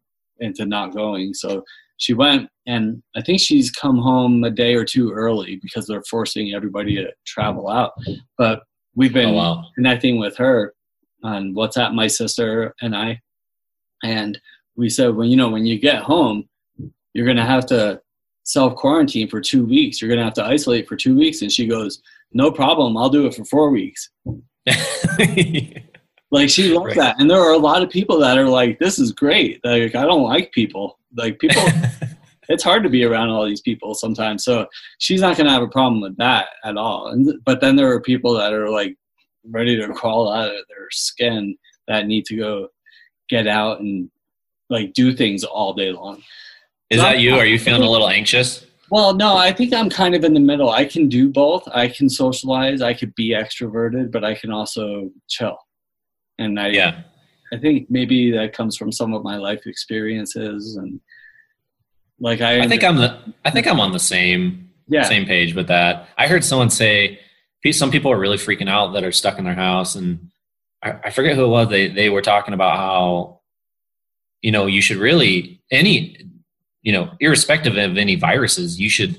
[SPEAKER 2] into not going. So she went, and I think she's come home a day or two early because they're forcing everybody to travel out. But we've been
[SPEAKER 1] Oh, wow.
[SPEAKER 2] connecting with her on WhatsApp, my sister and I, and we said, well, you know, when you get home, you're gonna have to self quarantine for two weeks. You're gonna have to isolate for two weeks. And she goes, no problem. I'll do it for four weeks. Like she loves
[SPEAKER 1] Right.
[SPEAKER 2] that. And there are a lot of people that are like, this is great. Like I don't like people. Like people it's hard to be around all these people sometimes. So she's not gonna have a problem with that at all. And but then there are people that are like ready to crawl out of their skin that need to go get out and like do things all day long.
[SPEAKER 1] Is that you? Are you feeling a little anxious?
[SPEAKER 2] Well, no, I think I'm kind of in the middle. I can do both. I can socialize, I could be extroverted, but I can also chill. And I
[SPEAKER 1] Yeah.
[SPEAKER 2] I think maybe that comes from some of my life experiences and like I
[SPEAKER 1] I think I'm the I think I'm on the same
[SPEAKER 2] yeah
[SPEAKER 1] same page with that. I heard someone say some people are really freaking out that are stuck in their house, and I, I forget who it was. They they were talking about how you know you should really any you know irrespective of any viruses, you should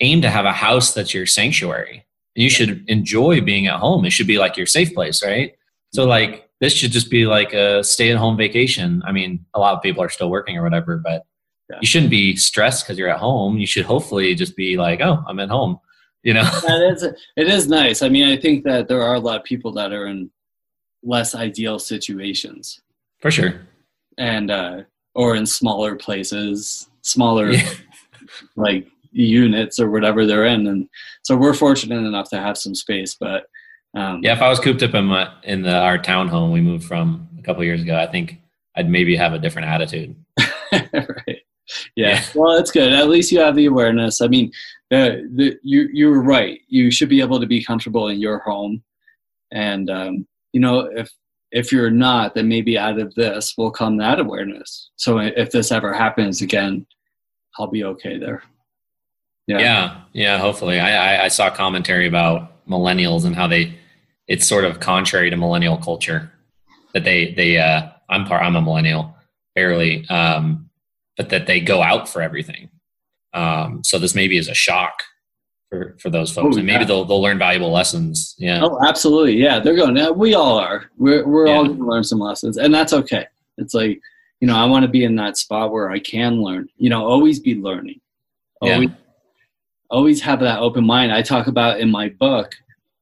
[SPEAKER 1] aim to have a house that's your sanctuary. You should enjoy being at home. It should be like your safe place, right? So like this should just be like a stay at home vacation. I mean, a lot of people are still working or whatever, but
[SPEAKER 2] Yeah.
[SPEAKER 1] you shouldn't be stressed because you're at home. You should hopefully just be like, oh, I'm at home. You know?
[SPEAKER 2] that is it is nice. I mean, I think that there are a lot of people that are in less ideal situations
[SPEAKER 1] For sure.
[SPEAKER 2] and uh or in smaller places, smaller
[SPEAKER 1] Yeah.
[SPEAKER 2] like units or whatever they're in and so we're fortunate enough to have some space but um
[SPEAKER 1] Yeah, if I was cooped up in my in the our townhome we moved from a couple years ago, I think I'd maybe have a different attitude.
[SPEAKER 2] right. Yeah.
[SPEAKER 1] Yeah.
[SPEAKER 2] Well, it's good. At least you have the awareness. I mean, the, the you you were right. You should be able to be comfortable in your home, and um, you know if if you're not, then maybe out of this will come that awareness. So if this ever happens again, I'll be okay there.
[SPEAKER 1] Yeah,
[SPEAKER 2] Yeah.
[SPEAKER 1] yeah. hopefully, I, I I saw commentary about millennials and how they it's sort of contrary to millennial culture that they they uh I'm part I'm a millennial barely um but that they go out for everything. Um, so this maybe is a shock for for those folks,
[SPEAKER 2] Oh,
[SPEAKER 1] and maybe
[SPEAKER 2] yeah.
[SPEAKER 1] they'll they'll learn valuable lessons. Yeah.
[SPEAKER 2] Oh, absolutely. Yeah, they're going. Yeah, we all are. We're we're all going to learn some lessons, and that's okay. It's like you know, I want to be in that spot where I can learn. You know, always be learning.
[SPEAKER 1] Yeah.
[SPEAKER 2] Always, always have that open mind. I talk about in my book.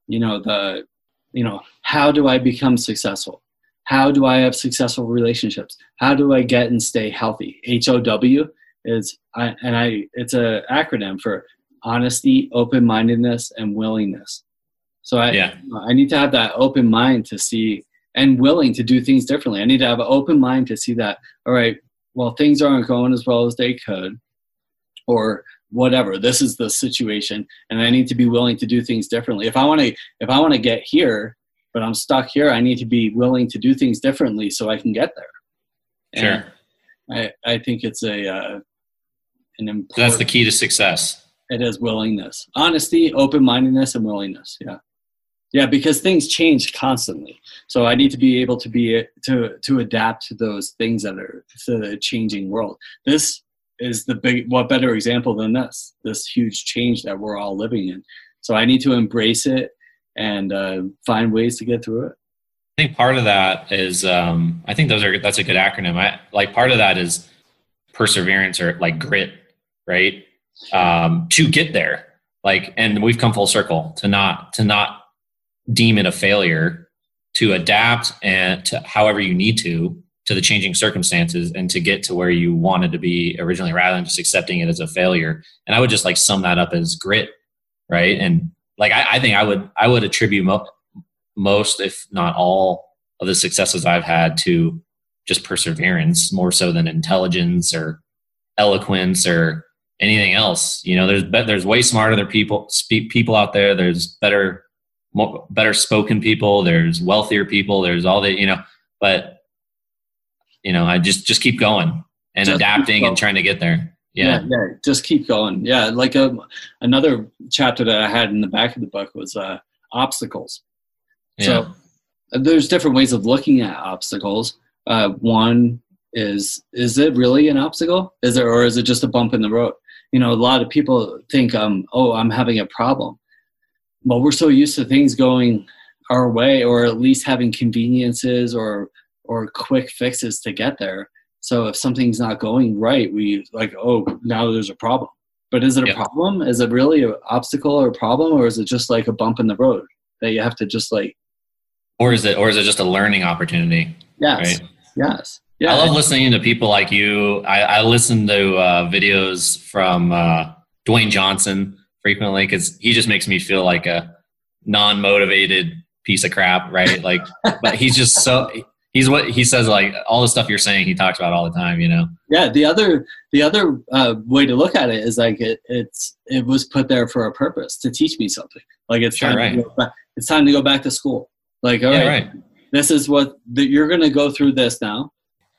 [SPEAKER 2] You know the, you know, how do I become successful? How do I have successful relationships? How do I get and stay healthy? H O W is I and I. It's a acronym for honesty, open mindedness, and willingness. So I,
[SPEAKER 1] Yeah.
[SPEAKER 2] I need to have that open mind to see and willing to do things differently. I need to have an open mind to see that, all right, well, things aren't going as well as they could, or whatever. This is the situation, and I need to be willing to do things differently. If I want to, if I want to get here, but I'm stuck here, I need to be willing to do things differently so I can get there.
[SPEAKER 1] Sure.
[SPEAKER 2] And I, I think it's a uh, an important.
[SPEAKER 1] So that's the key to success.
[SPEAKER 2] It is willingness, honesty, open mindedness, and willingness. Yeah, yeah, because things change constantly. So I need to be able to be to to adapt to those things that are to the changing world. This is the big. What better example than this? This huge change that we're all living in. So I need to embrace it and uh, find ways to get through it.
[SPEAKER 1] I think part of that is um, I think those are that's a good acronym. I like part of that is perseverance or like grit, right? Um, to get there, like, and we've come full circle to not to not deem it a failure, to adapt and to however you need to to the changing circumstances and to get to where you wanted to be originally, rather than just accepting it as a failure. And I would just like sum that up as grit, right? And like I, I think I would I would attribute mo- most, if not all, of the successes I've had to just perseverance more so than intelligence or eloquence or anything else. You know, there's there's way smarter people people out there. There's better mo- better spoken people. There's wealthier people. There's all the you know, but you know, I just just keep going and
[SPEAKER 2] Just
[SPEAKER 1] adapting
[SPEAKER 2] going.
[SPEAKER 1] and trying to get there. Yeah.
[SPEAKER 2] yeah, just keep going. Yeah, like a, another chapter that I had in the back of the book was uh, obstacles.
[SPEAKER 1] Yeah.
[SPEAKER 2] So there's different ways of looking at obstacles. Uh, one is is it really an obstacle? Is it or is it just a bump in the road? You know, a lot of people think, um, oh, I'm having a problem. Well, we're so used to things going our way, or at least having conveniences or or quick fixes to get there. So if something's not going right, we like, oh, now there's a problem. But is it a
[SPEAKER 1] Yeah.
[SPEAKER 2] problem? Is it really an obstacle or a problem, or is it just like a bump in the road that you have to just like,
[SPEAKER 1] Or is it or is it just a learning opportunity?
[SPEAKER 2] yes,
[SPEAKER 1] Right.
[SPEAKER 2] yes, yeah,
[SPEAKER 1] I love listening to people like you. I, I listen to uh, videos from uh, Dwayne Johnson frequently because he just makes me feel like a non-motivated piece of crap, right? Like, but he's just so he's what he says. Like all the stuff you're saying, he talks about all the time. You know?
[SPEAKER 2] yeah. The other the other uh, way to look at it is like it, it's it was put there for a purpose to teach me something. Like it's
[SPEAKER 1] Sure,
[SPEAKER 2] time
[SPEAKER 1] right.
[SPEAKER 2] to go back, it's time to go back to school. Like all
[SPEAKER 1] yeah,
[SPEAKER 2] right,
[SPEAKER 1] right.
[SPEAKER 2] this is what the, you're going to go through this now,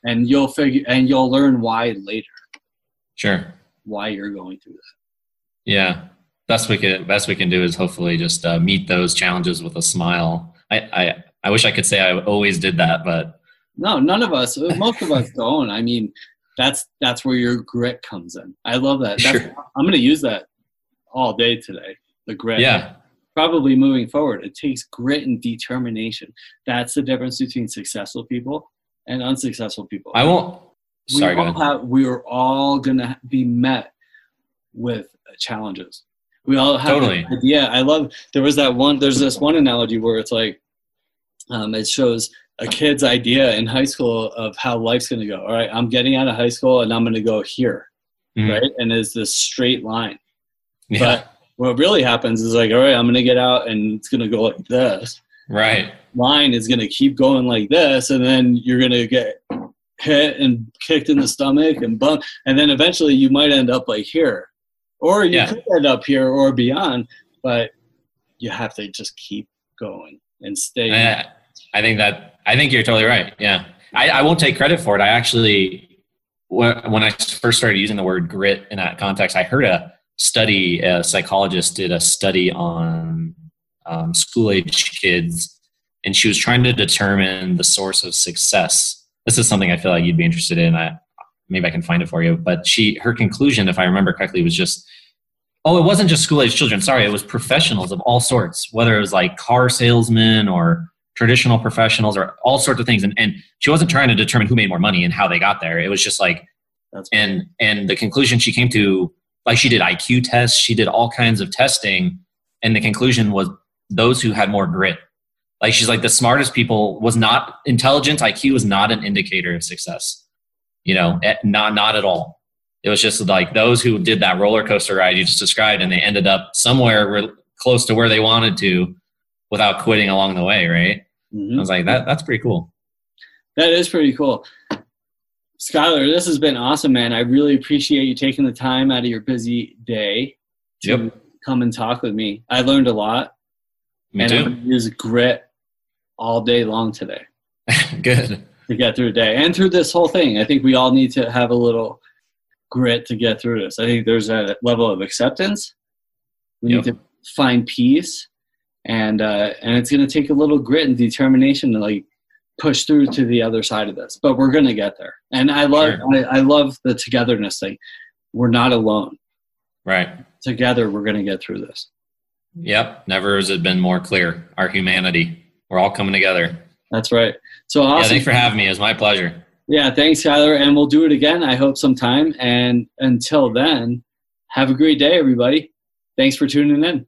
[SPEAKER 2] and you'll figure and you'll learn why later
[SPEAKER 1] Sure.
[SPEAKER 2] why you're going through that
[SPEAKER 1] Yeah. Best we can best we can do is hopefully just uh, meet those challenges with a smile. I, I I wish I could say I always did that, but
[SPEAKER 2] No, none of us. Most of us don't. I mean, that's that's where your grit comes in. I love that. That's,
[SPEAKER 1] Sure.
[SPEAKER 2] I'm going to use that all day today. The grit.
[SPEAKER 1] yeah,
[SPEAKER 2] Probably moving forward, it takes grit and determination. That's the difference between successful people and unsuccessful people.
[SPEAKER 1] I won't. Sorry, go
[SPEAKER 2] all have, we are all going to be met with challenges. We all have
[SPEAKER 1] Totally.
[SPEAKER 2] idea. I love there was that one. There's this one analogy where it's like um, it shows a kid's idea in high school of how life's going to go. All right, I'm getting out of high school and I'm going to go here,
[SPEAKER 1] Mhm.
[SPEAKER 2] right? And it's this straight line.
[SPEAKER 1] Yeah,
[SPEAKER 2] But what really happens is like, all right, I'm going to get out and it's going to go like this.
[SPEAKER 1] right.
[SPEAKER 2] Line is going to keep going like this, and then you're going to get hit and kicked in the stomach and bump, and then eventually you might end up like here, or you
[SPEAKER 1] Yeah.
[SPEAKER 2] could end up here or beyond. But you have to just keep going and stay.
[SPEAKER 1] I, I think that I think you're totally right. Yeah, I, I won't take credit for it. I actually, when I first started using the word grit in that context, I heard a study. A psychologist did a study on um, school age kids, and she was trying to determine the source of success. This is something I feel like you'd be interested in. I maybe I can find it for you. But she, her conclusion, if I remember correctly, was just Oh, it wasn't just school age children. Sorry, it was professionals of all sorts, whether it was like car salesmen or traditional professionals or all sorts of things. And, and she wasn't trying to determine who made more money and how they got there. It was just like,
[SPEAKER 2] That's
[SPEAKER 1] and and the conclusion she came to, like she did IQ tests, she did all kinds of testing, and the conclusion was those who had more grit. Like she's like the smartest people was not intelligence. IQ was not an indicator of success. You know, eh, not not at all. It was just like those who did that roller coaster ride you just described, and they ended up somewhere re- close to where they wanted to, without quitting along the way. Right?
[SPEAKER 2] Mhm.
[SPEAKER 1] I was like, that that's pretty cool.
[SPEAKER 2] That is pretty cool. Skylar, this has been awesome, man. I really appreciate you taking the time out of your busy day to
[SPEAKER 1] Yep.
[SPEAKER 2] come and talk with me. I learned a lot.
[SPEAKER 1] Me
[SPEAKER 2] and I'm
[SPEAKER 1] too.
[SPEAKER 2] gonna use grit all day long today
[SPEAKER 1] Good.
[SPEAKER 2] To get through the day and through this whole thing. I think we all need to have a little grit to get through this. I think there's a level of acceptance. We
[SPEAKER 1] Yep.
[SPEAKER 2] need to find peace, and uh, and it's going to take a little grit and determination to like push through to the other side of this. But we're going to get there. And I love
[SPEAKER 1] Sure.
[SPEAKER 2] I, I love the togetherness thing. We're not alone.
[SPEAKER 1] Right.
[SPEAKER 2] Together, we're going to get through this.
[SPEAKER 1] Yep. Never has it been more clear. Our humanity. We're all coming together.
[SPEAKER 2] That's right. So
[SPEAKER 1] Yeah.
[SPEAKER 2] awesome.
[SPEAKER 1] Thanks for having me. It was my pleasure.
[SPEAKER 2] Yeah, thanks, Skylar. And we'll do it again, I hope, sometime. And until then, have a great day, everybody. Thanks for tuning in.